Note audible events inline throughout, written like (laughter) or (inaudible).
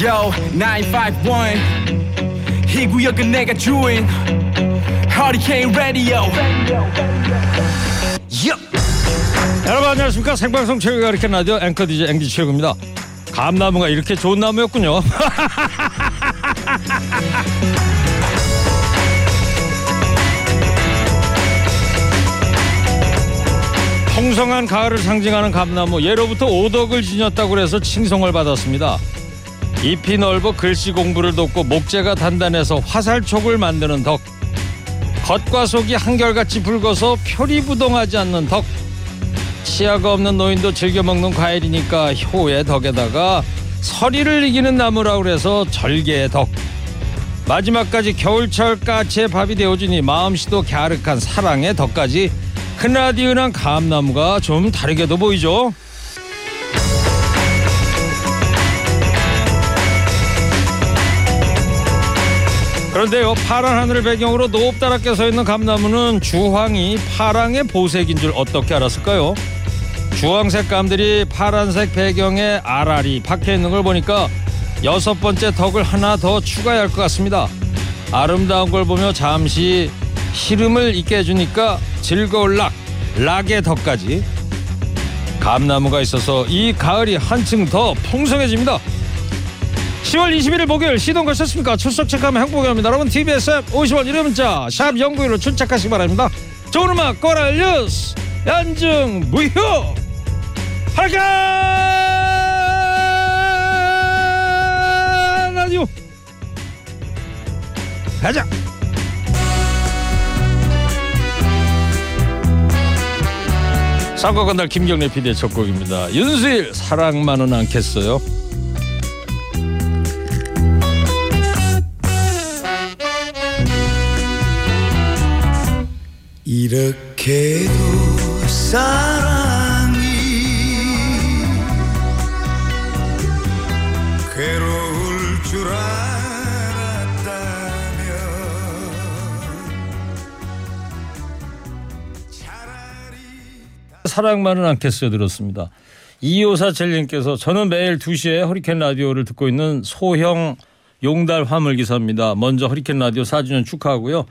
Yo 951 이 구역은 내가 주인. Hurricane Radio. 여러분 안녕하십니까? 생방송 최고가 이렇게 라디오 앵커 DJ 앵기 최고입니다. 감나무가 이렇게 좋은 나무였군요. (laughs) 풍성한 가을을 상징하는 감나무 예로부터 오덕을 지녔다고 해서 칭송을 받았습니다 잎이 넓어 글씨 공부를 돕고 목재가 단단해서 화살촉을 만드는 덕. 겉과 속이 한결같이 붉어서 표리부동하지 않는 덕. 치아가 없는 노인도 즐겨 먹는 과일이니까 효의 덕에다가 서리를 이기는 나무라고 그래서 절개의 덕. 마지막까지 겨울철 까치의 밥이 되어주니 마음씨도 갸륵한 사랑의 덕까지. 흔하디흔한 감나무가 좀 다르게도 보이죠 그런데요 파란 하늘을 배경으로 높다랗게 서 있는 감나무는 주황이 파랑의 보색인 줄 어떻게 알았을까요? 주황색 감들이 파란색 배경에 알알이 박혀 있는 걸 보니까 여섯 번째 덕을 하나 더 추가해야 할 것 같습니다. 아름다운 걸 보며 잠시 시름을 잊게 해주니까 즐거울 락, 락의 덕까지 감나무가 있어서 이 가을이 한층 더 풍성해집니다. 10월 21일 목요일 시동 거셨습니까? 출석 체크하면 행복합니다. 여러분 TBS 앱 50원 1회 문자 샵 연구일로 출첵하시기 바랍니다. 좋은 음악 꼬랄 뉴스 연중 무휴 할까 라디오 가자 사과 건달 김경래 PD의 첫 곡입니다. 윤수일 사랑만은 않겠어요. 이렇게도 사랑이 괴로울 줄 알았다면 사랑만은 않겠어요 들었습니다. 2547님께서 저는 매일 2시에 허리케인 라디오를 듣고 있는 소형 용달 화물 기사입니다. 먼저 허리케인 라디오 4주년 축하하고요.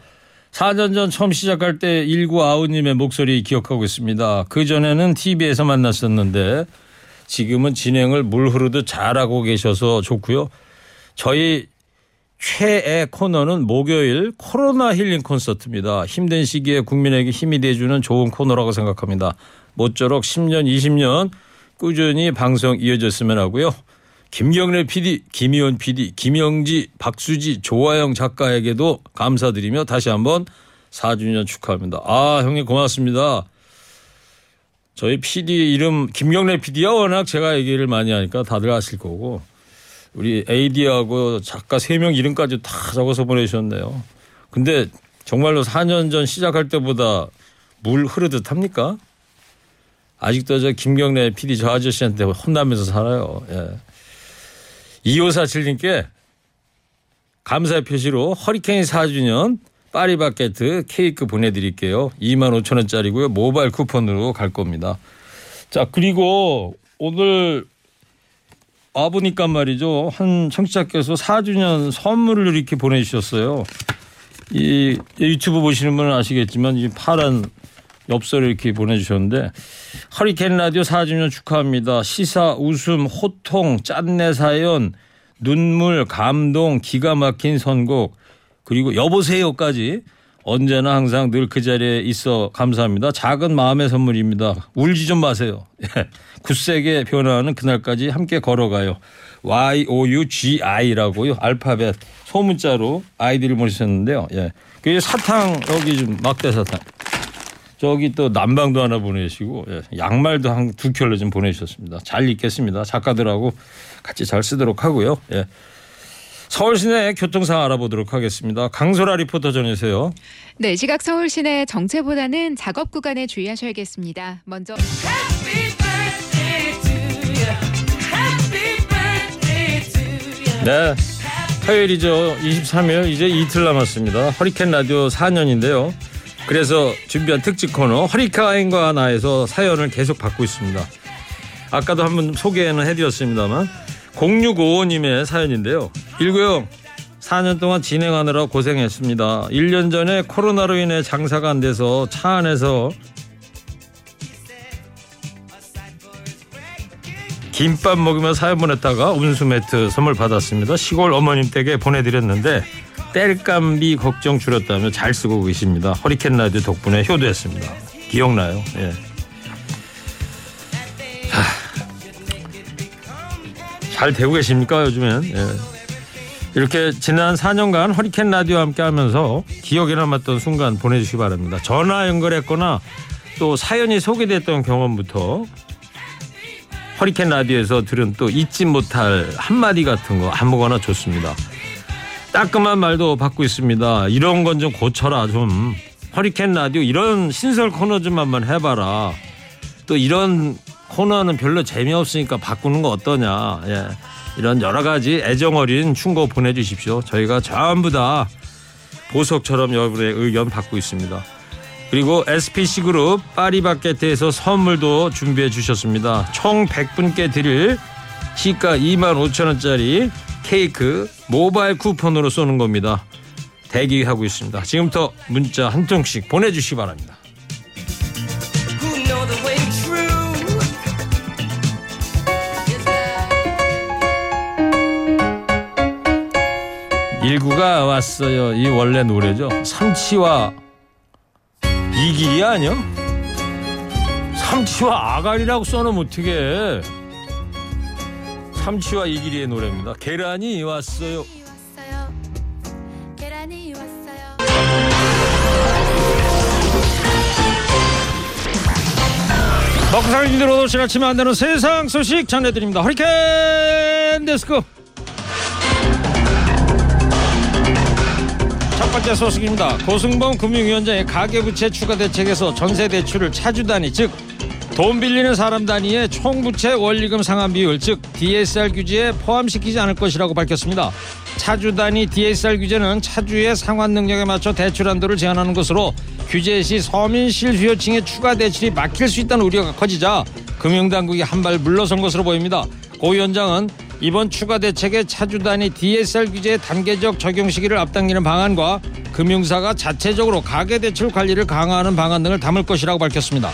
4년 전 처음 시작할 때 1995님의 목소리 기억하고 있습니다. 그전에는 TV에서 만났었는데 지금은 진행을 물 흐르듯 잘하고 계셔서 좋고요. 저희 최애 코너는 목요일 코로나 힐링 콘서트입니다. 힘든 시기에 국민에게 힘이 돼주는 좋은 코너라고 생각합니다. 모쪼록 10년, 20년 꾸준히 방송 이어졌으면 하고요. 김경래 PD, 김희원 PD, 김영지, 박수지, 조화영 작가에게도 감사드리며 다시 한번 4주년 축하합니다. 아, 형님 고맙습니다. 저희 PD 이름 김경래 PD야 워낙 제가 얘기를 많이 하니까 다들 아실 거고 우리 AD하고 작가 3명 이름까지 다 적어서 보내주셨네요. 근데 정말로 4년 전 시작할 때보다 물 흐르듯 합니까? 아직도 저 김경래 PD 저 아저씨한테 혼나면서 살아요. 예. 2547님께 감사의 표시로 허리케인 4주년 파리바게트 케이크 보내드릴게요. 2만 5천 원짜리고요. 모바일 쿠폰으로 갈 겁니다. 자 그리고 오늘 와보니까 말이죠. 한 청취자께서 4주년 선물을 이렇게 보내주셨어요. 이 유튜브 보시는 분은 아시겠지만 이 파란 엽서를 이렇게 보내주셨는데 허리케인 라디오 4주년 축하합니다. 시사, 웃음, 호통, 짠내 사연, 눈물, 감동, 기가 막힌 선곡 그리고 여보세요까지 언제나 항상 늘 그 자리에 있어 감사합니다. 작은 마음의 선물입니다. 울지 좀 마세요. (laughs) 굳세게 변화하는 그날까지 함께 걸어가요. Y O U G I라고요. 알파벳 소문자로 아이디를 보내셨는데요. 예. 그 사탕 여기 좀 막대 사탕. 저기 또 난방도 하나 보내시고 예, 양말도 한 두 켤레 좀 보내주셨습니다. 잘 읽겠습니다. 작가들하고 같이 잘 쓰도록 하고요. 예. 서울 시내 교통상 알아보도록 하겠습니다. 강소라 리포터 전해주세요. 네, 시각 서울 시내 정체보다는 작업 구간에 주의하셔야겠습니다. 먼저 네. 화요일이죠. 23일 이제 이틀 남았습니다. 허리케인 라디오 4년인데요. 그래서 준비한 특집 코너 허리케인과 나에서 사연을 계속 받고 있습니다. 아까도 한번 소개는 해드렸습니다만 0655님의 사연인데요. 일구형 4년 동안 진행하느라 고생했습니다. 1년 전에 코로나로 인해 장사가 안 돼서 차 안에서 김밥 먹으며 사연 보냈다가 운수 매트 선물 받았습니다. 시골 어머님 댁에 보내드렸는데 땔감비 걱정 줄였다며 잘 쓰고 계십니다. 허리케인 라디오 덕분에 효도했습니다. 기억나요? 예. 자, 잘 되고 계십니까 요즘엔? 예. 이렇게 지난 4년간 허리케인 라디오와 함께 하면서 기억에 남았던 순간 보내주시기 바랍니다. 전화 연결했거나 또 사연이 소개됐던 경험부터 허리케인 라디오에서 들은 또 잊지 못할 한마디 같은 거 아무거나 좋습니다. 따끔한 말도 받고 있습니다. 이런 건 좀 고쳐라 좀. 허리케인 라디오 이런 신설 코너 좀 한번 해봐라. 또 이런 코너는 별로 재미없으니까 바꾸는 거 어떠냐. 예. 이런 여러 가지 애정 어린 충고 보내주십시오. 저희가 전부 다 보석처럼 여러분의 의견 받고 있습니다. 그리고 SPC 그룹 파리바게트에서 선물도 준비해 주셨습니다. 총 100분께 드릴 시가 2만 5천 원짜리 케이크 모바일 쿠폰으로 쏘는 겁니다. 대기하고 있습니다. 지금부터 문자 한 통씩 보내주시기 바랍니다. 일구가 왔어요. 이 원래 노래죠. 삼치와 이길이 아니요? 삼치와 아가리라고 써놓으면 어떻게 삼치와 이길이의 노래입니다. 계란이 왔어요. 계란이 왔어요. 먹고 살기 힘들어도 지나치면 안 되는 세상 소식 전해드립니다. 허리케인 데스크. 첫 번째 소식입니다. 고승범 금융위원장의 가계부채 추가 대책에서 전세 대출을 차주 단위 즉 돈 빌리는 사람 단위의 총부채 원리금 상환 비율 즉 DSR 규제에 포함시키지 않을 것이라고 밝혔습니다. 차주 단위 DSR 규제는 차주의 상환 능력에 맞춰 대출 한도를 제한하는 것으로 규제 시 서민 실수요층의 추가 대출이 막힐 수 있다는 우려가 커지자 금융당국이 한발 물러선 것으로 보입니다. 고 위원장은 이번 추가 대책의 차주 단위 DSR 규제의 단계적 적용 시기를 앞당기는 방안과 금융사가 자체적으로 가계 대출 관리를 강화하는 방안 등을 담을 것이라고 밝혔습니다.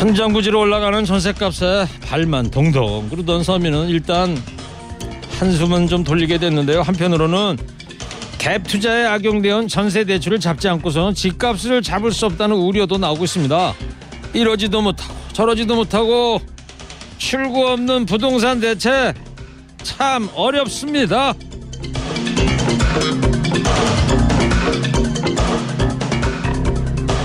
천장부지로 올라가는 전셋값에 발만 동동 그러던 서민은 일단 한숨은 좀 돌리게 됐는데요. 한편으로는 갭 투자에 악용되어 전세 대출을 잡지 않고서는 집값을 잡을 수 없다는 우려도 나오고 있습니다. 이러지도 못하고 저러지도 못하고 출구 없는 부동산 대책 참 어렵습니다.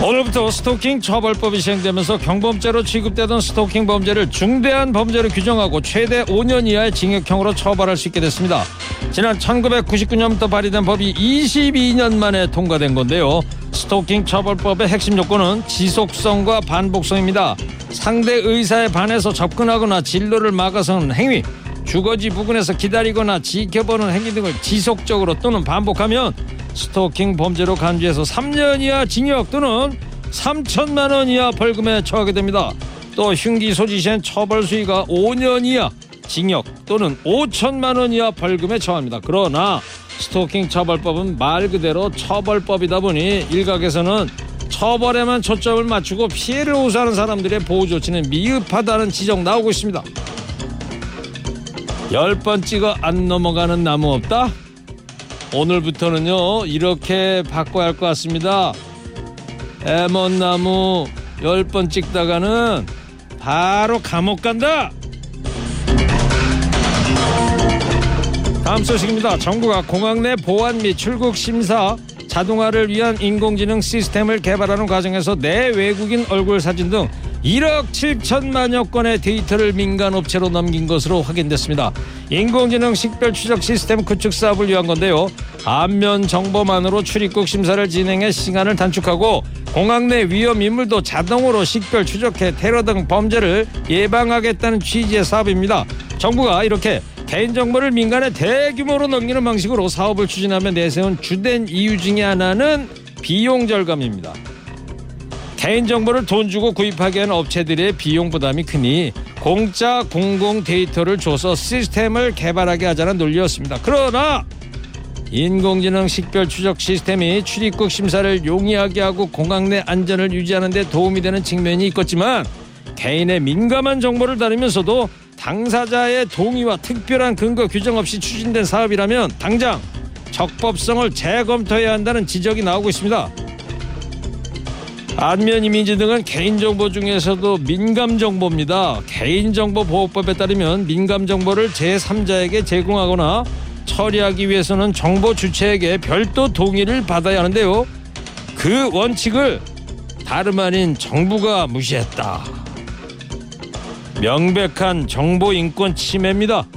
오늘부터 스토킹 처벌법이 시행되면서 경범죄로 취급되던 스토킹 범죄를 중대한 범죄로 규정하고 최대 5년 이하의 징역형으로 처벌할 수 있게 됐습니다. 지난 1999년부터 발의된 법이 22년 만에 통과된 건데요. 스토킹 처벌법의 핵심 요건은 지속성과 반복성입니다. 상대 의사에 반해서 접근하거나 진로를 막아서는 행위, 주거지 부근에서 기다리거나 지켜보는 행위 등을 지속적으로 또는 반복하면 스토킹 범죄로 간주해서 3년 이하 징역 또는 3천만 원 이하 벌금에 처하게 됩니다. 또 흉기 소지 시엔 처벌 수위가 5년 이하 징역 또는 5천만 원 이하 벌금에 처합니다. 그러나 스토킹 처벌법은 말 그대로 처벌법이다 보니 일각에서는 처벌에만 초점을 맞추고 피해를 호소하는 사람들의 보호 조치는 미흡하다는 지적 나오고 있습니다. 열번 찍어 안 넘어가는 나무 없다? 오늘부터는요 이렇게 바꿔야 할 것 같습니다. 에먼 나무 열 번 찍다가는 바로 감옥 간다. 다음 소식입니다. 정부가 공항 내 보안 및 출국 심사 자동화를 위한 인공지능 시스템을 개발하는 과정에서 내 외국인 얼굴 사진 등 1억 7천만여 건의 데이터를 민간 업체로 넘긴 것으로 확인됐습니다. 인공지능 식별 추적 시스템 구축 사업을 위한 건데요. 안면 정보만으로 출입국 심사를 진행해 시간을 단축하고 공항 내 위험 인물도 자동으로 식별 추적해 테러 등 범죄를 예방하겠다는 취지의 사업입니다. 정부가 이렇게 개인정보를 민간에 대규모로 넘기는 방식으로 사업을 추진하며 내세운 주된 이유 중에 하나는 비용 절감입니다. 개인정보를 돈 주고 구입하게 하는 업체들의 비용 부담이 크니 공짜 공공 데이터를 줘서 시스템을 개발하게 하자는 논리였습니다. 그러나 인공지능 식별 추적 시스템이 출입국 심사를 용이하게 하고 공항 내 안전을 유지하는 데 도움이 되는 측면이 있겠지만 개인의 민감한 정보를 다루면서도 당사자의 동의와 특별한 근거 규정 없이 추진된 사업이라면 당장 적법성을 재검토해야 한다는 지적이 나오고 있습니다. 안면 이미지 등은 개인정보 중에서도 민감정보입니다. 개인정보보호법에 따르면 민감정보를 제3자에게 제공하거나 처리하기 위해서는 정보 주체에게 별도 동의를 받아야 하는데요. 그 원칙을 다름 아닌 정부가 무시했다. 명백한 정보 인권 침해입니다.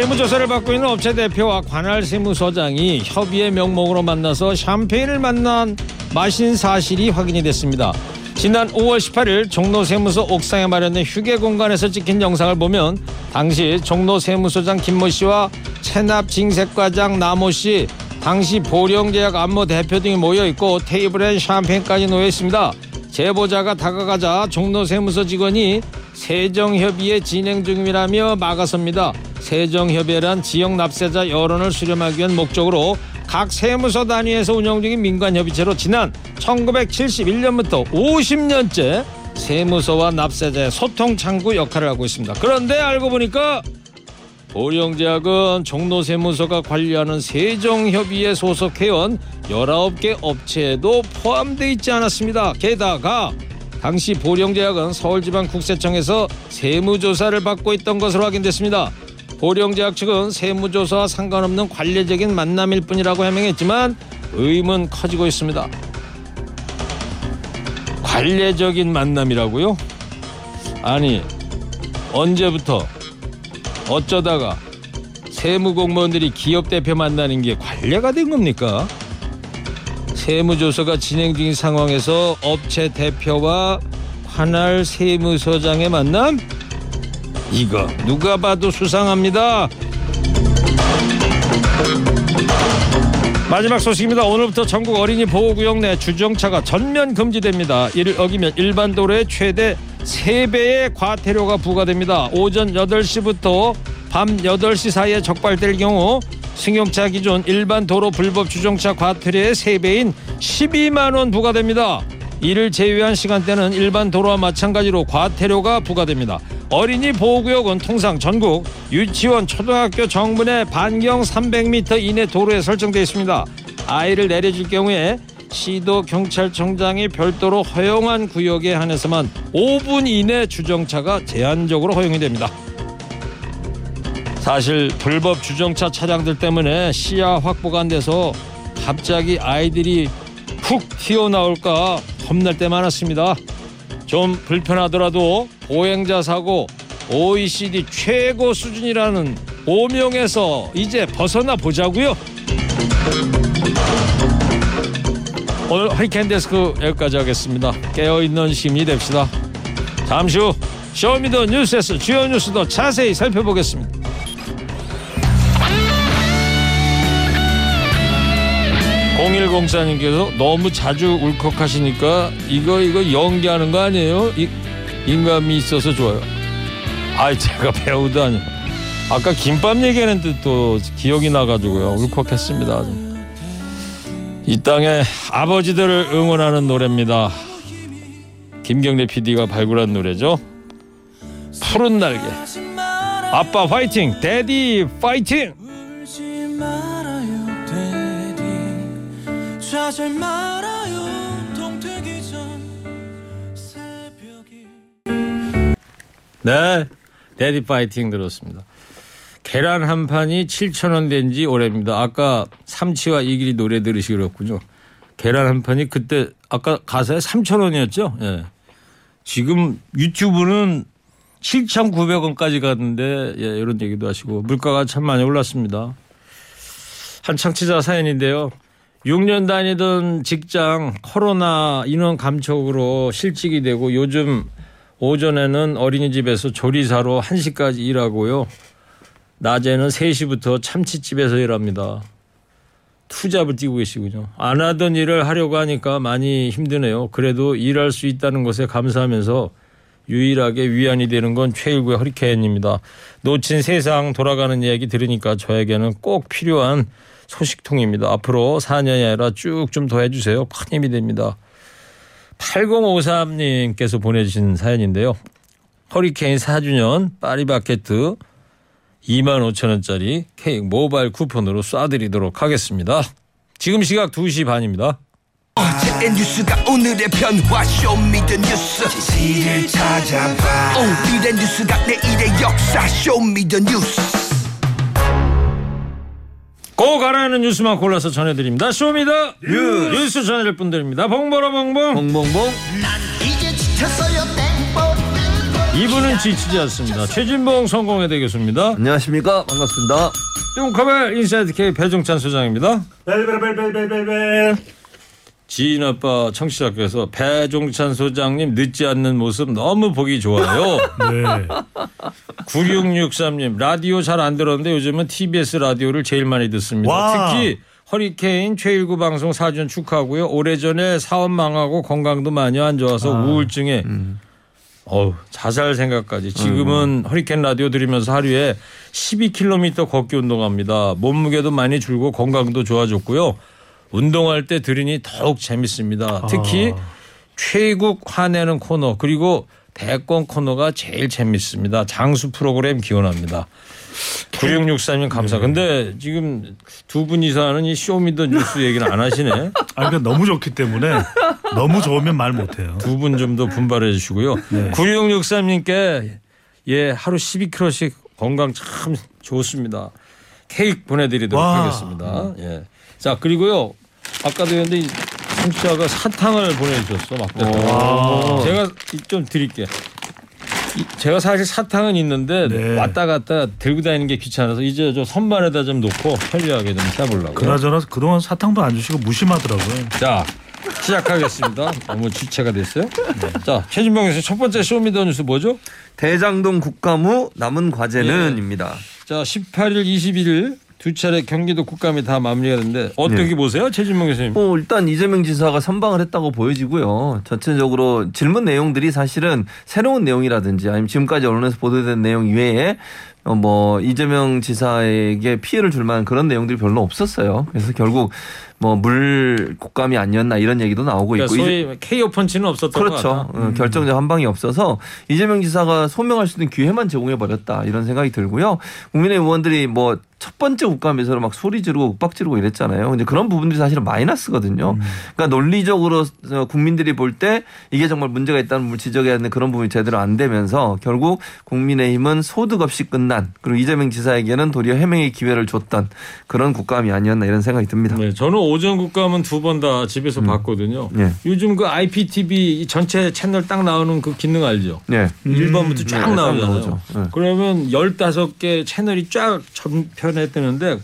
세무조사를 받고 있는 업체 대표와 관할 세무서장이 협의의 명목으로 만나서 샴페인을 만난 마신 사실이 확인이 됐습니다. 지난 5월 18일 종로 세무서 옥상에 마련된 휴게 공간에서 찍힌 영상을 보면 당시 종로 세무서장 김모 씨와 체납 징색과장 나모 씨, 당시 보령제약 안모 대표 등이 모여 있고 테이블엔 샴페인까지 놓여 있습니다. 제보자가 다가가자 종로 세무서 직원이 세정협의회 진행 중이라며 막아섭니다. 세정협의회란 지역 납세자 여론을 수렴하기 위한 목적으로 각 세무서 단위에서 운영 중인 민간협의체로 지난 1971년부터 50년째 세무서와 납세자의 소통 창구 역할을 하고 있습니다. 그런데 알고 보니까 보령제약은 종로세무서가 관리하는 세정협의회 소속 회원 19개 업체에도 포함되어 있지 않았습니다. 게다가 당시 보령제약은 서울지방국세청에서 세무조사를 받고 있던 것으로 확인됐습니다. 보령제약 측은 세무조사와 상관없는 관례적인 만남일 뿐이라고 해명했지만 의문 커지고 있습니다. 관례적인 만남이라고요? 아니 언제부터 어쩌다가 세무공무원들이 기업 대표 만나는 게 관례가 된 겁니까? 세무조사가 진행 중인 상황에서 업체 대표와 관할 세무서장의 만남? 이거 누가 봐도 수상합니다. 마지막 소식입니다. 오늘부터 전국 어린이 보호구역 내 주정차가 전면 금지됩니다. 이를 어기면 일반 도로에 최대 3배의 과태료가 부과됩니다. 오전 8시부터 밤 8시 사이에 적발될 경우 승용차 기준 일반 도로 불법 주정차 과태료의 3배인 12만 원 부과됩니다. 이를 제외한 시간대는 일반 도로와 마찬가지로 과태료가 부과됩니다. 어린이 보호구역은 통상 전국 유치원, 초등학교 정문의 반경 300m 이내 도로에 설정되어 있습니다. 아이를 내려줄 경우에 시도 경찰청장이 별도로 허용한 구역에 한해서만 5분 이내 주정차가 제한적으로 허용이 됩니다. 사실 불법 주정차 차량들 때문에 시야 확보가 안 돼서 갑자기 아이들이 훅 튀어나올까 겁날 때 많았습니다. 좀 불편하더라도 보행자 사고 OECD 최고 수준이라는 오명에서 이제 벗어나 보자고요. 오늘 허리케인 데스크 여기까지 하겠습니다. 깨어있는 시민이 됩시다. 잠시 후 Show Me the 뉴스에서 주요 뉴스도 자세히 살펴보겠습니다. 공일공사님께서 너무 자주 울컥하시니까 이거 이거 연기하는 거 아니에요? 이, 인감이 있어서 좋아요. 아이 제가 배우도 아니고 아까 김밥 얘기했는데 또 기억이 나가지고요 울컥했습니다. 이 땅의 아버지들을 응원하는 노래입니다. 김경래 PD가 발굴한 노래죠. 푸른 날개. 아빠 화이팅, 데디 파이팅. 울지 말아요 동트기 전 새벽이 네, 데디 파이팅 들었습니다. 계란 한 판이 7천 원 된 지 오래입니다. 아까 삼치와 이길이 노래 들으시 그랬군요. 계란 한 판이 그때 아까 가사에 3천 원이었죠. 예. 지금 유튜브는 7,900원까지 갔는데 예, 이런 얘기도 하시고 물가가 참 많이 올랐습니다. 한 청취자 사연인데요. 6년 다니던 직장 코로나 인원 감촉으로 실직이 되고 요즘 오전에는 어린이집에서 조리사로 1시까지 일하고요. 낮에는 3시부터 참치집에서 일합니다. 투잡을 뛰고 계시군요. 안 하던 일을 하려고 하니까 많이 힘드네요. 그래도 일할 수 있다는 것에 감사하면서 유일하게 위안이 되는 건 최일구의 허리케인입니다. 놓친 세상 돌아가는 이야기 들으니까 저에게는 꼭 필요한 소식통입니다. 앞으로 4년이 아니라 쭉 좀 더 해주세요. 큰 힘이 됩니다. 8053님께서 보내주신 사연인데요. 허리케인 4주년 파리바게트 2만 5천 원짜리 케이크 모바일 쿠폰으로 쏴드리도록 하겠습니다. 지금 시각 2시 반입니다. 어제의 뉴스가 오늘의 변화 Show Me the 뉴스 지를 찾아봐 오늘의 뉴스가 내일의 역사 Show Me the 뉴스 고 가라는 뉴스만 골라서 전해드립니다. Show Me the 뉴스, 전해줄 분들입니다. 봉보라 봉봉. 봉봉봉 이분은 지치지 않습니다. 최진봉 성공회 대 교수입니다. 안녕하십니까 반갑습니다. 뚱커벨 인사이드 K 배종찬 소장입니다. 지인 아빠 청취자께서 배종찬 소장님 늦지 않는 모습 너무 보기 좋아요. (laughs) 네. 9663님 라디오 잘 안 들었는데 요즘은 TBS 라디오를 제일 많이 듣습니다. 와. 특히 허리케인 최일구 방송 4주년 축하하고요. 오래전에 사업 망하고 건강도 많이 안 좋아서 우울증에 어우, 자살 생각까지 지금은 허리케인 라디오 들으면서 하루에 12km 걷기 운동합니다. 몸무게도 많이 줄고 건강도 좋아졌고요. 운동할 때 들으니 더욱 재밌습니다. 특히 최국 화내는 코너 그리고 대권 코너가 제일 재밌습니다. 장수 프로그램 기원합니다. 9663님 감사. 근데 지금 두 분이서 하는 이 Show Me the 뉴스 얘기는 안 하시네. (laughs) 아, 그러니까 너무 좋기 때문에 너무 좋으면 말 못해요. 두 분 좀 더 분발해 주시고요. 9663님께 예, 하루 12kg씩 건강 참 좋습니다. 케이크 보내드리도록 와. 하겠습니다. 예. 자, 그리고요. 아까도 했는데 이 청취자가 사탕을 보내주셨어. 막 제가 좀 드릴게. 이- 제가 사실 사탕은 있는데 네. 왔다 갔다 들고 다니는 게 귀찮아서 이제 저 선반에다 좀 놓고 편리하게 좀 싸보려고요. 그나저나 그동안 사탕도 안 주시고 무심하더라고요. 자 시작하겠습니다. (laughs) 너무 지체가 됐어요. 자 최진봉 교수 첫 번째 쇼미더뉴스 뭐죠? 대장동 국감후 남은 과제는입니다. 자 18일, 21일 두 차례 경기도 국감이 다 마무리가 됐는데 어떻게 네. 보세요, 최진봉 교수님? 뭐 일단 이재명 지사가 선방을 했다고 보여지고요. 전체적으로 질문 내용들이 사실은 새로운 내용이라든지 아니면 지금까지 언론에서 보도된 내용 이외에 어, 뭐 이재명 지사에게 피해를 줄 만한 그런 내용들이 별로 없었어요. 그래서 결국 뭐물 국감이 아니었나 이런 얘기도 나오고 그러니까 있고 소위 KO 펀치는 없었던 것 그렇죠. 같다. 어, 결정적 한 방이 없어서 이재명 지사가 소명할 수 있는 기회만 제공해 버렸다 이런 생각이 들고요. 국민의 의원들이 뭐 첫 번째 국감 에서 막 소리 지르고 윽박 지르고 이랬잖아요. 근데 그런 부분들이 사실은 마이너스거든요. 그러니까 논리적으로 어, 국민들이 볼 때 이게 정말 문제가 있다는 부분을 지적해야 하는데 그런 부분이 제대로 안 되면서 결국 국민의힘은 소득 없이 끝난 그리고 이재명 지사에게는 도리어 해명의 기회를 줬던 그런 국감이 아니었나 이런 생각이 듭니다. 네, 저는 오전 국감은 두 번 다 집에서 봤거든요. 예. 요즘 그 IPTV 전체 채널 딱 나오는 그 기능 알죠? 네. 1번부터 쫙 네, 딱 나오잖아요. 네. 그러면 15개 채널이 쫙 전편에 뜨는데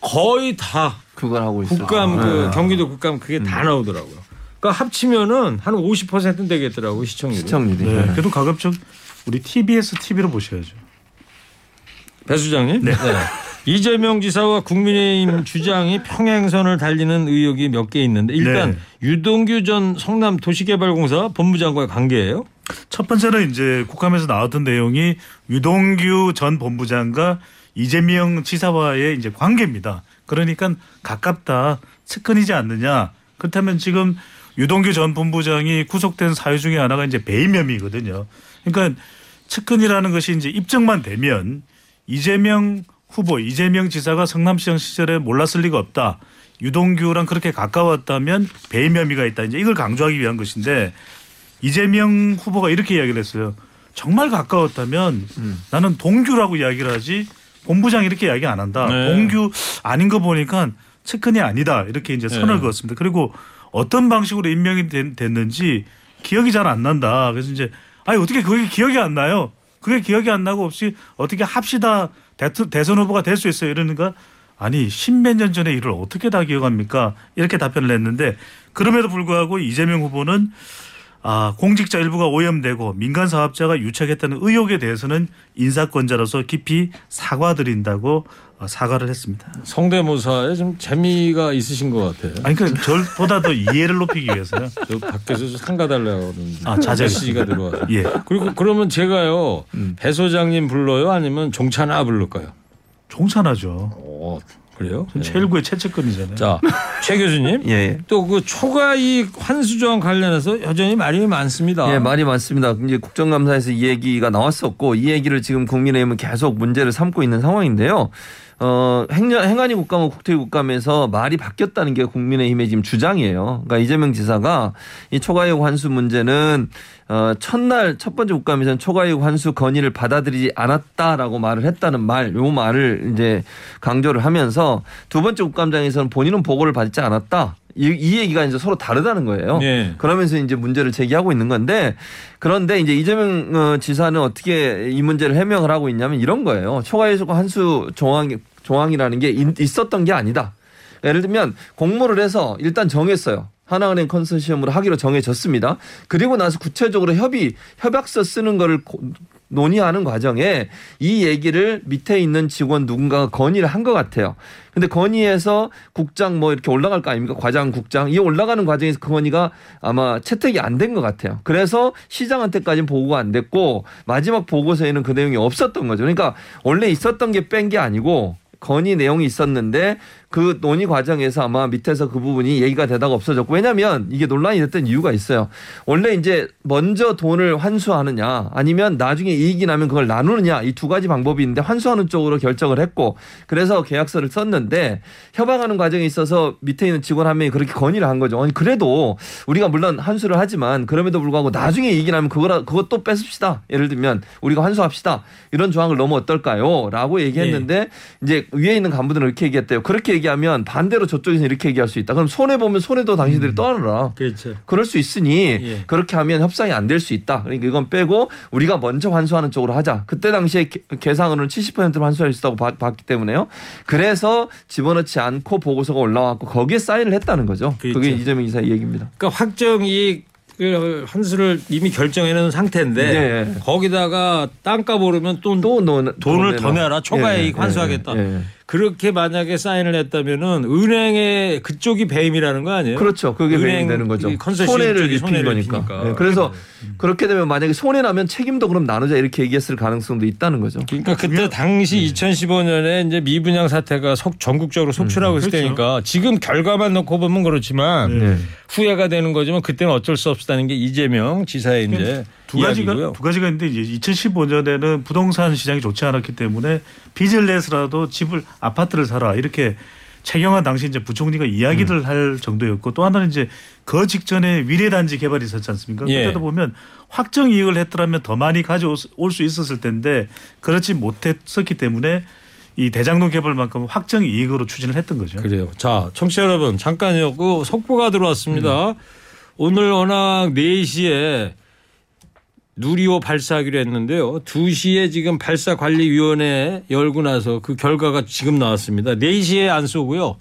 거의 다 그걸 하고 있어요. 국감 그 네. 경기도 국감 그게 다 나오더라고요. 그러니까 합치면은 한 50%는 되겠더라고 시청률이. 시청률이. 네. 네. 그래도 가급적 우리 TBS TV로 보셔야죠. 배 수장님. 네. 이재명 지사와 국민의힘 (laughs) 주장이 평행선을 달리는 의혹이 몇 개 있는데 일단 네. 유동규 전 성남 도시개발공사 본부장과의 관계예요. 첫 번째는 이제 국감에서 나왔던 내용이 유동규 전 본부장과 이재명 지사와의 이제 관계입니다. 그러니까 가깝다, 측근이지 않느냐. 그렇다면 지금 유동규 전 본부장이 구속된 사유 중에 하나가 이제 배임 혐의거든요. 그러니까 측근이라는 것이 이제 입증만 되면 이재명 후보, 이재명 지사가 성남시장 시절에 몰랐을 리가 없다. 유동규랑 그렇게 가까웠다면 배임 혐의가 있다. 이제 이걸 강조하기 위한 것인데 이재명 후보가 이렇게 이야기를 했어요. 정말 가까웠다면 나는 동규라고 이야기를 하지 본부장 이렇게 이야기 안 한다. 네. 동규 아닌 거 보니까 측근이 아니다. 이렇게 이제 선을 네. 그었습니다. 그리고 어떤 방식으로 임명이 된- 됐는지 기억이 잘 안 난다. 그래서 이제 아니 어떻게 그게 기억이 안 나요? 그게 기억이 안 나고 없이 어떻게 합시다 대선 후보가 될 수 있어요. 이러니까 아니 십몇 년 전의 일을 어떻게 다 기억합니까? 이렇게 답변을 했는데 그럼에도 불구하고 이재명 후보는 아, 공직자 일부가 오염되고 민간 사업자가 유착했다는 의혹에 대해서는 인사권자로서 깊이 사과드린다고 어, 사과를 했습니다. 성대모사에 좀 재미가 있으신 것 같아요. 아니 그러니까 저보다 더 이해를 높이기 위해서요. (laughs) 저 밖에서 좀 상가 달라고 그러는데 아. 메시지가 들어와서. 예. 그리고 그러면 제가요 배 소장님 불러요 아니면 종찬아 부를까요? 종찬하죠. 어 그래요? 네. 최일구의 최측근이잖아요. 자, (laughs) 최 교수님. 예, 예. 또 그 초과 이익 환수 조항 관련해서 여전히 말이 많습니다. 예, 말이 많습니다. 이제 국정감사에서 이 얘기가 나왔었고 이 얘기를 지금 국민의힘은 계속 문제를 삼고 있는 상황인데요. 어, 행정, 행안위 국감과 국토위 국감에서 말이 바뀌었다는 게 국민의힘의 지금 주장이에요. 그러니까 이재명 지사가 이 초과이익 환수 문제는 어, 첫날 첫 번째 국감에서는 초과이익 환수 건의를 받아들이지 않았다라고 말을 했다는 말, 요 말을 이제 강조를 하면서 두 번째 국감장에서는 본인은 보고를 받지 않았다. 이, 이 얘기가 이제 서로 다르다는 거예요. 네. 그러면서 이제 문제를 제기하고 있는 건데 그런데 이제 이재명 어, 지사는 어떻게 이 문제를 해명을 하고 있냐면 이런 거예요. 초과이익 환수 조항 조항이라는 게 있- 있었던 게 아니다. 예를 들면 공모를 해서 일단 정했어요. 하나은행 컨소시엄으로 하기로 정해졌습니다. 그리고 나서 구체적으로 협의 협약서 쓰는 거를 고- 논의하는 과정에 이 얘기를 밑에 있는 직원 누군가가 건의를 한 것 같아요. 근데 건의해서 국장 뭐 이렇게 올라갈 거 아닙니까? 과장, 국장. 이 올라가는 과정에서 그 건의가 아마 채택이 안 된 것 같아요. 그래서 시장한테까지는 보고가 안 됐고 마지막 보고서에는 그 내용이 없었던 거죠. 그러니까 원래 있었던 게 뺀 게 아니고 건의 내용이 있었는데 그 논의 과정에서 아마 밑에서 그 부분이 얘기가 되다가 없어졌고 왜냐하면 이게 논란이 됐던 이유가 있어요. 원래 이제 먼저 돈을 환수하느냐 아니면 나중에 이익이 나면 그걸 나누느냐 이 두 가지 방법이 있는데 환수하는 쪽으로 결정을 했고 그래서 계약서를 썼는데 협약하는 과정에 있어서 밑에 있는 직원 한 명이 그렇게 건의를 한 거죠. 아니 그래도 우리가 물론 환수를 하지만 그럼에도 불구하고 나중에 이익이 나면 그거라 그것도 뺏읍시다. 예를 들면 우리가 환수합시다. 이런 조항을 넣으면 어떨까요?라고 얘기했는데 이제 위에 있는 간부들은 이렇게 얘기했대요. 그렇게 얘기하면 반대로 저쪽에서 이렇게 얘기할 수 있다. 그럼 손해 보면 손해도 당신들이 떠안으라. 그렇죠. 그럴 수 있으니 예. 그렇게 하면 협상이 안 될 수 있다. 그러니까 이건 빼고 우리가 먼저 환수하는 쪽으로 하자. 그때 당시에 개- 계상으로는 70%로 환수할 수 있다고 봤- 봤기 때문에요. 그래서 집어넣지 않고 보고서가 올라왔고 거기에 사인을 했다는 거죠. 그 그렇죠. 게 이재명 이사의 얘기입니다. 그러니까 확정 이익을 환수를 이미 결정해 놓은 상태인데 네. 거기다가 땅값 오르면 또, 또 넣, 돈을 더 내라 초과이익 환수하겠다. 예, 예. 그렇게 만약에 사인을 했다면은 은행의 그쪽이 배임이라는 거 아니에요? 그렇죠. 그게 은행 배임이 되는 거죠. 손해를 입힌 거니까. 네, 그래서 그렇게 되면 만약에 손해 나면 책임도 그럼 나누자 이렇게 얘기했을 가능성도 있다는 거죠. 그러니까 그때 당시 2015년에 이제 미분양 사태가 속 전국적으로 속출하고 있을 그렇죠. 때니까 지금 결과만 놓고 보면 그렇지만 네. 후회가 되는 거지만 그때는 어쩔 수 없다는 게 이재명 지사의 이제 두 가지가 이야기고요. 두 가지가 있는데 이제 2015년에는 부동산 시장이 좋지 않았기 때문에 빚을 내서라도 집을 아파트를 사라 이렇게 최경환 당시 이제 부총리가 이야기를 음. 할 정도였고 또 하나는 이제 그 직전에 미래단지 개발이 있었지 않습니까? 예. 그때도 보면 확정 이익을 했더라면 더 많이 가져올 수 있었을 텐데 그렇지 못했었기 때문에 이 대장동 개발만큼 확정 이익으로 추진을 했던 거죠. 그래요. 자, 청취자 여러분 잠깐요. 그 속보가 들어왔습니다. 오늘 워낙 4시에 누리호 발사하기로 했는데요. 2시에 지금 발사관리위원회 열고 나서 그 결과가 지금 나왔습니다. 4시에 안 쏘고요.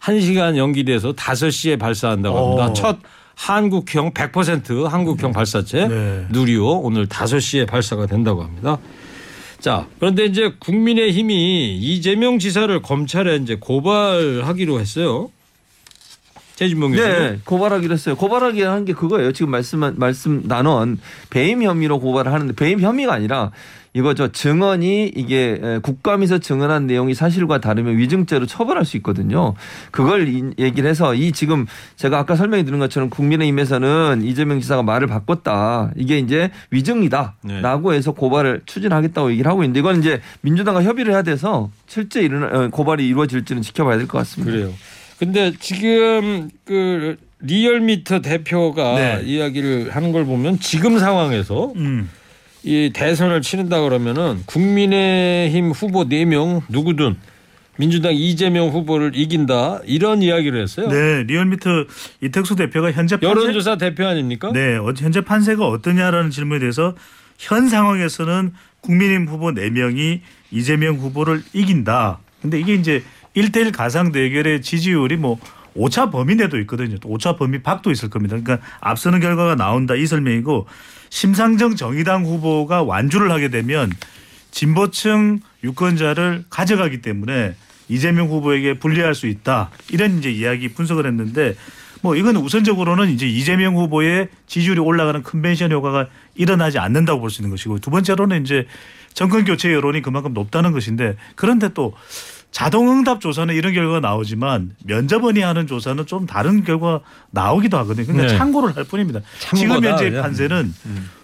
1시간 연기돼서 5시에 발사한다고 합니다. 어. 첫 한국형 100% 한국형 발사체 네. 누리호 오늘 5시에 발사가 된다고 합니다. 자, 그런데 이제 국민의 힘이 이재명 지사를 검찰에 이제 고발하기로 했어요. 최진봉 교수님. 네, 고발하기로 했어요. 고발하기 한 게 그거예요. 지금 말씀 말씀 나눈 배임 혐의로 고발을 하는데 배임 혐의가 아니라 이거죠. 증언이 이게 에, 국감에서 증언한 내용이 사실과 다르면 위증죄로 처벌할 수 있거든요. 그걸 이- 얘기를 해서 이 지금 제가 아까 설명해 드린 것처럼 국민의힘에서는 이재명 지사가 말을 바꿨다. 이게 이제 위증이다라고 해서 고발을 추진하겠다고 얘기를 하고 있는데 이건 이제 민주당과 협의를 해야 돼서 실제 일어나 어, 고발이 이루어질지는 지켜봐야 될 것 같습니다. 그래요. 근데 지금 그 리얼미터 대표가 네. 이야기를 하는 걸 보면 지금 상황에서 음. 이 대선을 치른다 그러면은 국민의힘 후보 4명 누구든 민주당 이재명 후보를 이긴다 이런 이야기를 했어요. 네, 리얼미터 이택수 대표가 현재 판세- 여론조사 대표 아닙니까? 네, 어- 현재 판세가 어떠냐라는 질문에 대해서 현 상황에서는 국민의힘 후보 4명이 이재명 후보를 이긴다. 근데 이게 이제 1대1 가상 대결의 지지율이 뭐 오차 범위 내도 있거든요. 또 오차 범위 밖도 있을 겁니다. 그러니까 앞서는 결과가 나온다 이 설명이고 심상정 정의당 후보가 완주를 하게 되면 진보층 유권자를 가져가기 때문에 이재명 후보에게 불리할 수 있다 이런 이제 이야기 분석을 했는데 뭐 이건 우선적으로는 이제 이재명 후보의 지지율이 올라가는 컨벤션 효과가 일어나지 않는다고 볼 수 있는 것이고 두 번째로는 이제 정권 교체 여론이 그만큼 높다는 것인데 그런데 또 자동응답 조사는 이런 결과가 나오지만 면접원이 하는 조사는 좀 다른 결과가 나오기도 하거든요. 그러니까 네. 참고를 할 뿐입니다. 지금 현재. 판세는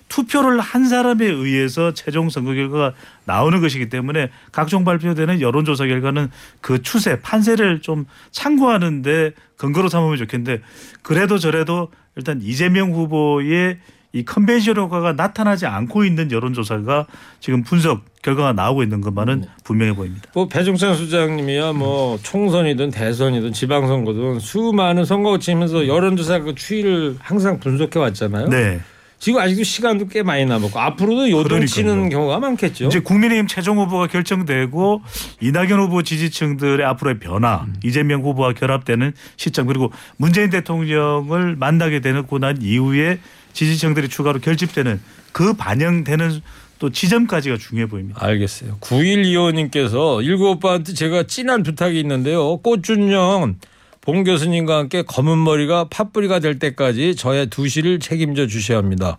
투표를 한 사람에 의해서 최종 선거 결과가 나오는 것이기 때문에 각종 발표되는 여론조사 결과는 그 추세 판세를 좀 참고하는데 근거로 삼으면 좋겠는데 그래도 저래도 일단 이재명 후보의 이 컨벤션 효과가 나타나지 않고 있는 여론조사가 지금 분석 결과가 나오고 있는 것만은 분명해 보입니다. 뭐 배종찬 수장님이야 뭐 총선이든 대선이든 지방선거든 수많은 선거 치면서 여론조사 그 추이를 항상 분석해 왔잖아요. 네. 지금 아직도 시간도 꽤 많이 남았고 앞으로도 요동치는 그러니까요. 경우가 많겠죠. 이제 국민의힘 최종 후보가 결정되고 이낙연 후보 지지층들의 앞으로의 변화, 음. 이재명 후보와 결합되는 시점 그리고 문재인 대통령을 만나게 되고 난 이후에 지지층들이 추가로 결집되는 그 반영되는 또 지점까지가 중요해 보입니다. 알겠어요. 9125님께서 일구 오빠한테 제가 진한 부탁이 있는데요. 꽃준영 봉 교수님과 함께 검은 머리가 팥뿌리가 될 때까지 저의 두시를 책임져 주셔야 합니다.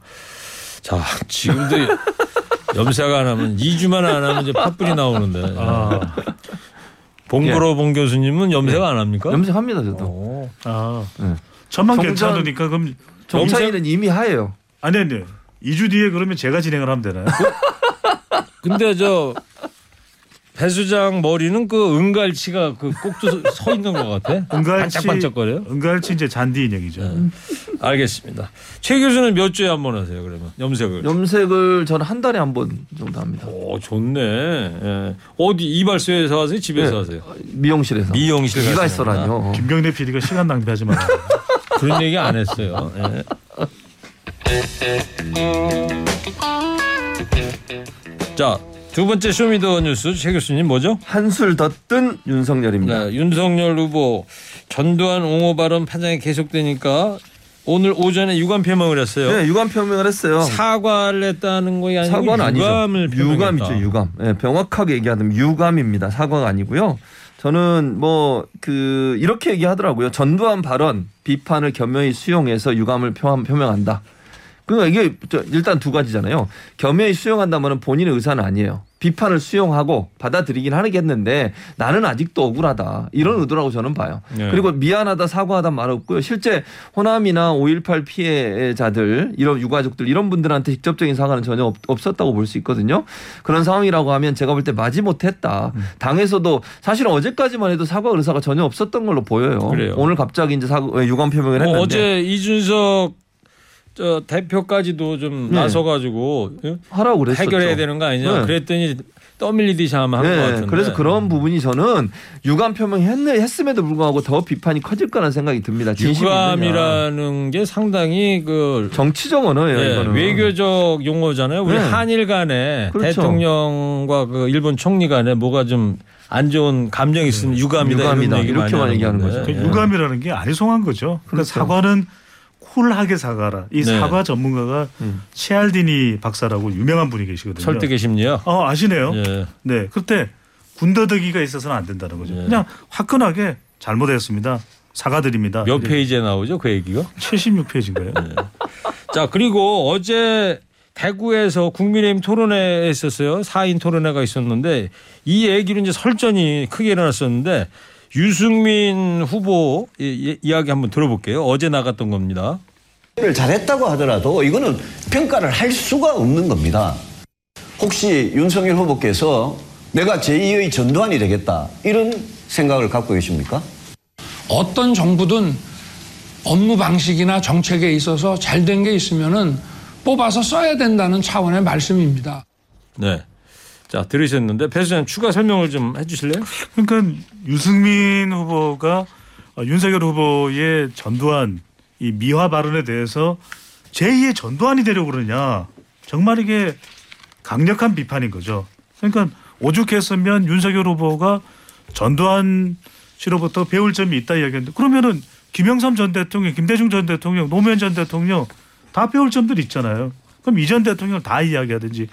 자, 지금도 (laughs) 염색 안 하면 2주만 안 하면 이제 팥뿌리 나오는데. 아, 봉그로 봉 교수님은 염색 안 합니까? 염색합니다 저도. 오. 아. 네. 저만 정전- 괜찮으니까 그럼 정차이는 이미 하예요. 아니 아니 2주 뒤에 그러면 제가 진행을 하면 되나요? 근데 저 배수장 머리는 그 은갈치가 그 꼭도 서 있는 것 같아. 은갈치 반짝반짝거려요. 은갈치 이제 잔디 인형이죠. 네. 알겠습니다. 최 교수는 몇 주에 한 번 하세요? 그러면 염색을. 염색을 저는 한 달에 한 번 정도 합니다. 오 좋네. 예. 어디 이발소에서 하세요? 집에서 네. 하세요? 미용실에서. 미용실. 이발소라뇨. 김경래 PD가 시간 낭비하지 마라. 그런 얘기 안 했어요. 예. 자, 두 번째 Show Me the 뉴스 최 교수님 뭐죠? 한술 더 뜬 윤석열입니다. 네, 윤석열 후보 전두환 옹호 발언 파장이 계속되니까 오늘 오전에 유감 표명을 했어요. 네, 유감 표명을 했어요. 사과를 했다는 거이 아니고 사과는 아니죠. 유감을 표명했다. 유감이죠, 유감. 네, 명확하게 얘기하면 유감입니다. 사과가 아니고요. 저는 뭐 그 이렇게 얘기하더라고요. 전두환 발언 비판을 겸허히 수용해서 유감을 표- 표명한다. 그러니까 이게 저 일단 두 가지잖아요. 겸허히 수용한다면 본인의 의사는 아니에요. 비판을 수용하고 받아들이긴 하겠는데 나는 아직도 억울하다. 이런 의도라고 저는 봐요. 네. 그리고 미안하다 사과하다 말 없고요. 실제 호남이나 5.18 피해자들 이런 유가족들 이런 분들한테 직접적인 사과는 전혀 없, 없었다고 볼 수 있거든요. 그런 상황이라고 하면 제가 볼때 마지 못했다. 음. 당에서도 사실은 어제까지만 해도 사과 의사가 전혀 없었던 걸로 보여요. 그래요. 오늘 갑자기 이제 사과 유감 표명을 뭐 했는데 어제 이준석 저 대표까지도 좀 네. 나서가지고 예? 하라고 그랬었죠. 해결해야 되는 거 아니냐. 네. 그랬더니 떠밀리듯이 하면 한것 네, 같은데. 그래서 그런 부분이 저는 유감 표명했네 했음에도 불구하고 더 비판이 커질 거라는 생각이 듭니다. 있느냐. 유감이라는 게 상당히 그 정치적 언어예요. 예, 이거는. 외교적 용어잖아요. 우리 네. 한일 간에 그렇죠. 대통령과 그 일본 총리 간에 뭐가 좀 안 좋은 감정이 있으면 유감이다, 유감이다. 이런 얘기 이렇게만 하는 얘기하는 건데. 거죠. 그 예. 유감이라는 게 아니송한 거죠. 그러니까 그렇죠. 사과는 쿨하게 사과라. 이 네. 사과 전문가가 음. 치알디니 박사라고 유명한 분이 계시거든요. 설득의 심리요. 어 아시네요. 예. 네. 그때 군더더기가 있어서는 안 된다는 거죠. 네. 그냥 화끈하게 잘못했습니다. 사과드립니다. 몇. 페이지에 나오죠 그 얘기가? 76페이지인가요? 자 그리고 어제 대구에서 국민의힘 토론회 있었어요. 4인 토론회가 있었는데 이 얘기로 이제 설전이 크게 일어났었는데 유승민 후보 이야기 한번 들어볼게요. 어제 나갔던 겁니다. 를 잘했다고 하더라도 이거는 평가를 할 수가 없는 겁니다. 혹시 윤석열 후보께서 내가 제2의 전두환이 되겠다 이런 생각을 갖고 계십니까? 어떤 정부든 업무 방식이나 정책에 있어서 잘 된 게 있으면은 뽑아서 써야 된다는 차원의 말씀입니다. 네. 자 들으셨는데 배수장 추가 설명을 좀 해주실래요? 그러니까 유승민 후보가 어, 윤석열 후보의 전두환 이 미화 발언에 대해서 제2의 전두환이 되려고 그러냐. 정말 이게 강력한 비판인 거죠. 그러니까 오죽했으면 윤석열 후보가 전두환 씨로부터 배울 점이 있다 이야기했는데 그러면은 김영삼 전 대통령, 김대중 전 대통령, 노무현 전 대통령 다 배울 점들이 있잖아요. 그럼 이전 대통령 다 이야기하든지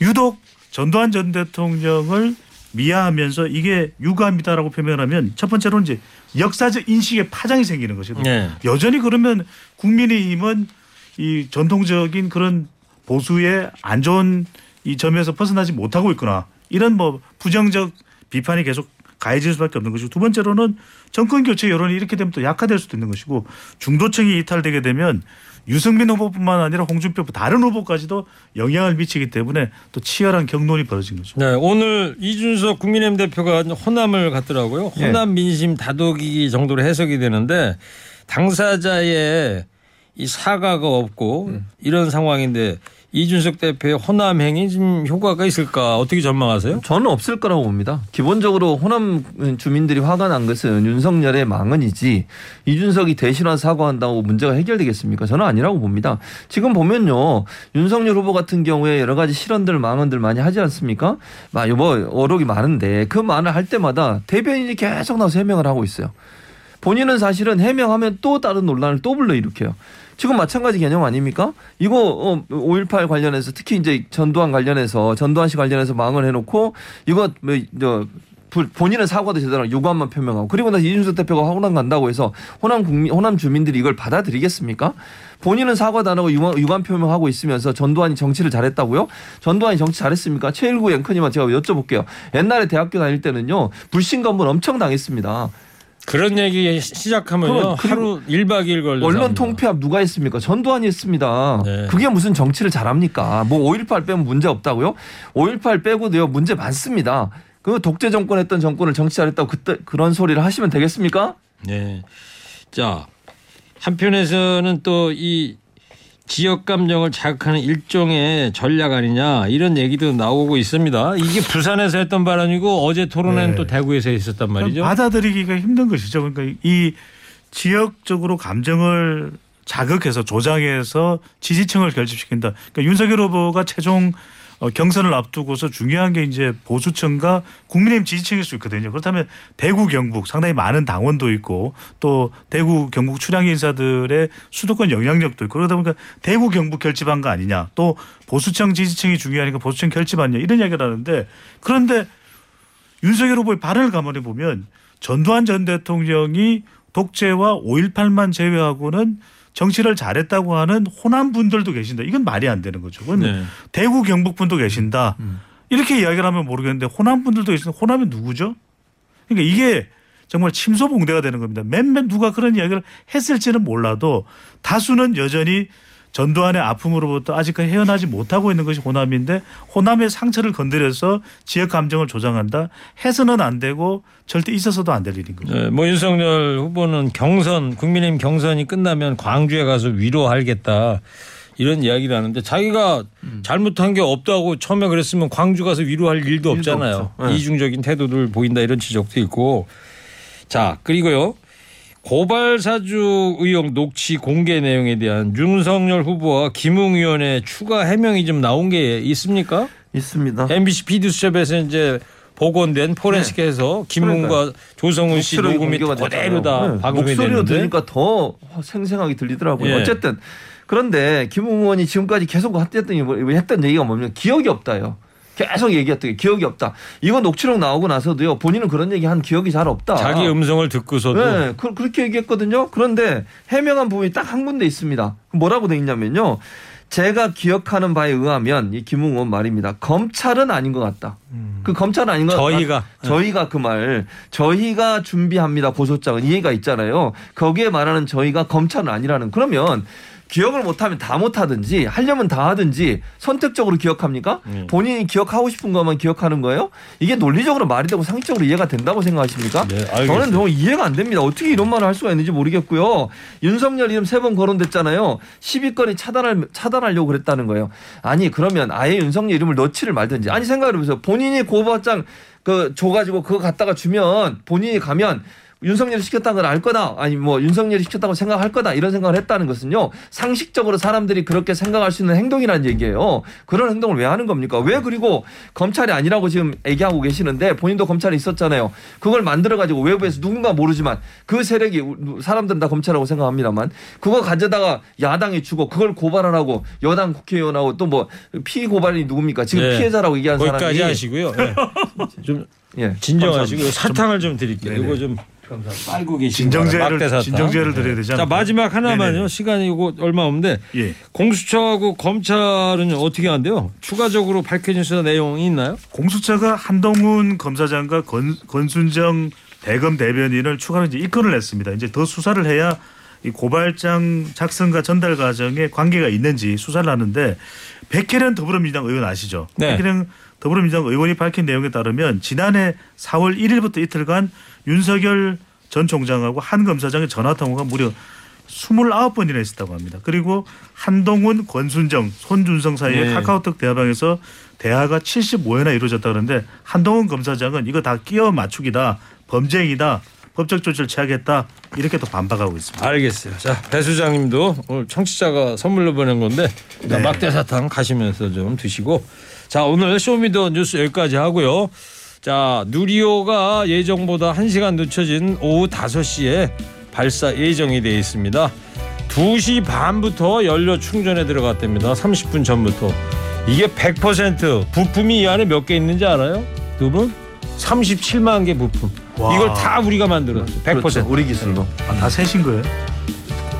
유독 전두환 전 대통령을 미화하면서 이게 유감이다라고 표현하면 첫 번째로는 이제 역사적 인식의 파장이 생기는 것이고 네. 여전히 그러면 국민의힘은 이 전통적인 그런 보수의 안 좋은 이 점에서 벗어나지 못하고 있구나 이런 뭐 부정적 비판이 계속 가해질 수밖에 없는 것이고 두 번째로는 정권 교체 여론이 이렇게 되면 또 약화될 수도 있는 것이고 중도층이 이탈되게 되면 유승민 후보뿐만 아니라 홍준표 후보 다른 후보까지도 영향을 미치기 때문에 또 치열한 경론이 벌어진 거죠. 네, 오늘 이준석 국민의힘 대표가 호남을 갔더라고요. 예. 호남 민심 다독이기 정도로 해석이 되는데 당사자의 이 사과가 없고 음. 이런 상황인데 이준석 대표의 호남 행위 좀 효과가 있을까 어떻게 전망하세요? 저는 없을 거라고 봅니다. 기본적으로 호남 주민들이 화가 난 것은 윤석열의 망언이지 이준석이 대신한 사과한다고 문제가 해결되겠습니까? 저는 아니라고 봅니다. 지금 보면요. 윤석열 후보 같은 경우에 여러 가지 실언들 망언들 많이 하지 않습니까? 막뭐 어록이 많은데 그 말을 할 때마다 대변인이 계속 나와서 해명을 하고 있어요. 본인은 사실은 해명하면 또 다른 논란을 또 불러일으켜요. 지금 마찬가지 개념 아닙니까? 이거 어, 5.18 관련해서 특히 이제 전두환 관련해서 전두환 씨 관련해서 망을 해놓고 이거 뭐, 저 부- 본인은 사과도 제대로 안 하고 유감만 표명하고 그리고 나서 이준석 대표가 호남 간다고 해서 호남 국민 호남 주민들이 이걸 받아들이겠습니까? 본인은 사과도 안 하고 유감, 유감 표명하고 있으면서 전두환이 정치를 잘했다고요? 전두환이 정치 잘했습니까? 최일구 앵커님한테 제가 여쭤볼게요. 옛날에 대학교 다닐 때는요 불신 검문 엄청 당했습니다. 그런 얘기 그리고 하루 1박 2일 걸려서 언론 합니다. 통폐합 누가 했습니까? 전두환이 했습니다. 네. 그게 무슨 정치를 잘합니까? 뭐 5.18 빼면 문제 없다고요? 5.18 빼고도요 문제 많습니다. 그 독재 정권 했던 정권을 정치 잘했다고 그때 그런 소리를 하시면 되겠습니까? 네. 자, 한편에서는 또 이 지역 감정을 자극하는 일종의 전략 아니냐 이런 얘기도 나오고 있습니다. 이게 부산에서 했던 발언이고 어제 토론회는 네. 또 대구에서 있었단 말이죠. 받아들이기가 힘든 것이죠. 그러니까 이 지역적으로 감정을 자극해서 조장해서 지지층을 결집시킨다. 그러니까 윤석열 후보가 최종 어, 경선을 앞두고서 중요한 게 이제 보수층과 국민의힘 지지층일 수 있거든요. 그렇다면 대구 경북 상당히 많은 당원도 있고 또 대구 경북 출향 인사들의 수도권 영향력도 있고 그러다 보니까 대구 경북 결집한 거 아니냐. 또 보수층 지지층이 중요하니까 보수층 결집하냐 이런 이야기를 하는데 그런데 윤석열 후보의 발언을 감안해 보면 전두환 전 대통령이 독재와 5.18만 제외하고는 정치를 잘했다고 하는 호남 분들도 계신다. 이건 말이 안 되는 거죠. 그건 네. 대구 경북 분도 계신다. 이렇게 이야기를 하면 모르겠는데 호남 분들도 계신다. 호남이 누구죠? 그러니까 이게 정말 침소봉대가 되는 겁니다. 몇몇 누가 그런 이야기를 했을지는 몰라도 다수는 여전히 전두환의 아픔으로부터 아직까지 헤어나지 못하고 있는 것이 호남인데 호남의 상처를 건드려서 지역 감정을 조장한다. 해서는 안 되고 절대 있어서도 안 될 일인 거죠. 네, 뭐 윤석열 후보는 경선 국민의힘 경선이 끝나면 광주에 가서 위로하겠다 이런 이야기를 하는데 자기가 잘못한 게 없다고 처음에 그랬으면 광주 가서 위로할 일도 없잖아요. 없죠. 네. 이중적인 태도를 보인다 이런 지적도 있고 자 그리고요 고발 사주 의혹 녹취 공개 내용에 대한 윤석열 후보와 김웅 의원의 추가 해명이 좀 나온 게 있습니까? 있습니다. MBC 비디수첩에서 이제 복원된 포렌식에서 김웅과 조성훈 씨 녹음이 공개가 그대로 됐잖아요. 다 네. 방송이 목소리로 됐는데 들으니까 더 생생하게 들리더라고요. 예. 어쨌든 그런데 김웅 의원이 지금까지 계속 했던 했던 얘기가 뭐냐면 기억이 없다요. 계속 얘기했던 게 기억이 없다. 이거 녹취록 나오고 나서도요. 본인은 그런 얘기 한 기억이 잘 없다. 자기 음성을 듣고서도 네, 그, 그렇게 얘기했거든요. 그런데 해명한 부분이 딱 한 군데 있습니다. 뭐라고 돼 있냐면요. 제가 기억하는 바에 의하면 이 김웅 의원 말입니다. 검찰은 아닌 것 같다. 그 검찰은 아닌 것 같다. 저희가. 저희가 그 말 저희가 준비합니다 고소장은 이해가 있잖아요. 거기에 말하는 저희가 검찰은 아니라는 그러면 기억을 못하면 다 못하든지 하려면 다 하든지 선택적으로 기억합니까? 음. 본인이 기억하고 싶은 것만 기억하는 거예요? 이게 논리적으로 말이 되고 상식적으로 이해가 된다고 생각하십니까? 네. 저는 너무 이해가 안 됩니다. 어떻게 이런 말을 할 수가 있는지 모르겠고요. 윤석열 이름 세 번 거론됐잖아요. 10위권이 차단할, 차단하려고 그랬다는 거예요. 아니, 그러면 아예 윤석열 이름을 넣지를 말든지. 아니, 생각해보세요. 본인이 고발장 그 줘가지고 그거 갖다가 주면 본인이 가면 윤석열이 시켰다는 걸 알 거다 아니 뭐 윤석열이 시켰다고 생각할 거다 이런 생각을 했다는 것은요 상식적으로 사람들이 그렇게 생각할 수 있는 행동이라는 얘기예요 그런 행동을 왜 하는 겁니까 왜 그리고 검찰이 아니라고 지금 얘기하고 계시는데 본인도 검찰에 있었잖아요 그걸 만들어 가지고 외부에서 누군가 모르지만 그 세력이 사람들은 다 검찰이라고 생각합니다만 그거 가져다가 야당이 주고 그걸 고발하라고 여당 국회의원하고 또 뭐 피의 고발이 누굽니까 지금 네. 피해자라고 거기까지 사람이 하시고요. 네. (laughs) 좀 예, 진정하시고. 사탕을 좀 드릴게요. 이거 좀 빨고 계신 진정제를. 진정제를 드려야 되지 자 않을까요? 마지막 하나만요. 네네. 시간이 이거 얼마 없는데 예. 공수처하고 검찰은 어떻게 한대요? 추가적으로 밝혀진 수사 내용이 있나요? 공수처가 한동훈 검사장과 권, 권순정 대검 대변인을 추가로 이제 입건을 했습니다. 이제 더 수사를 해야 이 고발장 작성과 전달 과정에 관계가 있는지 수사를 하는데 백혜련 더불어민주당 의원 아시죠? 네. 백혜련 더불어민주당 의원이 밝힌 내용에 따르면 지난해 4월 1일부터 이틀간 윤석열 전 총장하고 한 검사장의 전화 통화가 무려 29번이나 있었다고 합니다. 그리고 한동훈, 권순정, 손준성 사이에 네. 카카오톡 대화방에서 대화가 75회나 이루어졌다 그러는데 한동훈 검사장은 이거 다 끼워 맞추기다, 범죄이다, 법적 조치를 취하겠다 이렇게 또 반박하고 있습니다. 알겠어요. 자, 배 소장님도 오늘 청취자가 선물로 보낸 건데 네. 막대 사탕 가시면서 좀 드시고 자, 오늘 Show Me the 뉴스 여기까지 하고요. 자, 누리호가 예정보다 1시간 늦춰진 오후 5시에 발사 예정이 되어 있습니다. 2시 반부터 연료 충전에 들어갔답니다. 30분 전부터. 이게 100% 부품이 이 안에 몇 개 있는지 알아요? 두 분? 37만 개 부품. 와. 이걸 다 우리가 만들었어요. 100%. 그렇죠. 우리 기술로 아, 다 세신 거예요?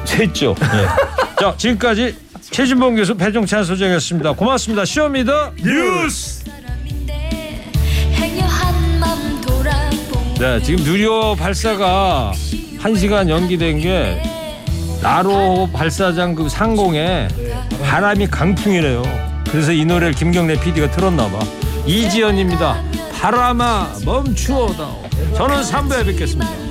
셋죠. 예. (laughs) 자, 지금까지 최진봉 교수 배종찬 소장이었습니다. 고맙습니다. 시험이다. 뉴스. 네, 지금 누리호 발사가 1시간 연기된 게 나로 발사장 그 상공에 바람이 강풍이래요. 그래서 이 노래를 김경래 PD가 틀었나 봐. 이지연입니다. 바람아 멈추어다오. 저는 3부에 뵙겠습니다.